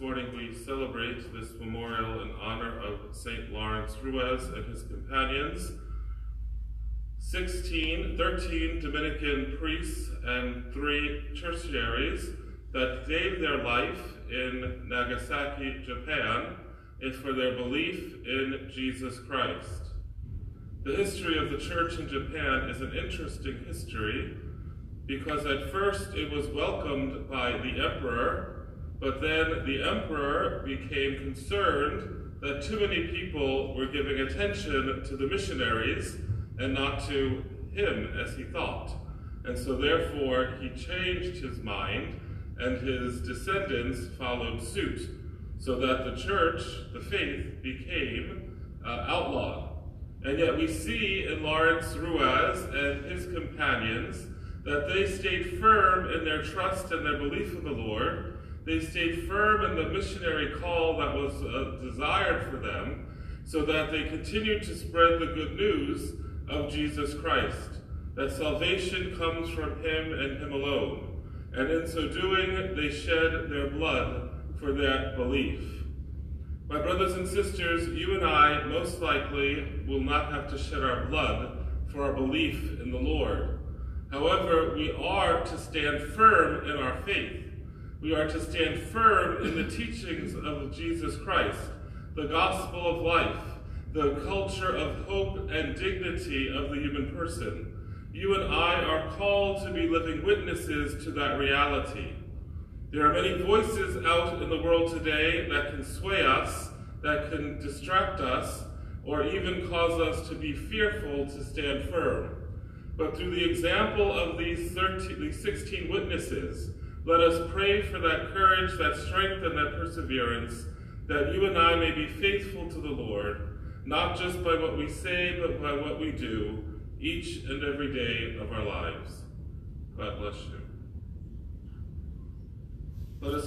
morning we celebrate this memorial in honor of St. Lawrence Ruiz and his companions. 16, 13 Dominican priests and three tertiaries that gave their life in Nagasaki, Japan, is for their belief in Jesus Christ. The history of the church in Japan is an interesting history because at first it was welcomed by the emperor, but then the emperor became concerned that too many people were giving attention to the missionaries and not to him as he thought. And so therefore he changed his mind and his descendants followed suit, so that the church, the faith, became uh, outlawed. And yet we see in Lawrence Ruiz and his companions that they stayed firm in their trust and their belief in the Lord. They stayed firm in the missionary call that was uh, desired for them, so that they continued to spread the good news of Jesus Christ, that salvation comes from him and him alone and in so doing, they shed their blood for that belief. My brothers and sisters, you and I most likely will not have to shed our blood for our belief in the Lord. However, we are to stand firm in our faith. We are to stand firm in the teachings of Jesus Christ, the gospel of life, the culture of hope and dignity of the human person you and I are called to be living witnesses to that reality. There are many voices out in the world today that can sway us, that can distract us, or even cause us to be fearful to stand firm. But through the example of these, 13, these 16 witnesses, let us pray for that courage, that strength, and that perseverance, that you and I may be faithful to the Lord, not just by what we say, but by what we do, each and every day of our lives. God bless you. Let us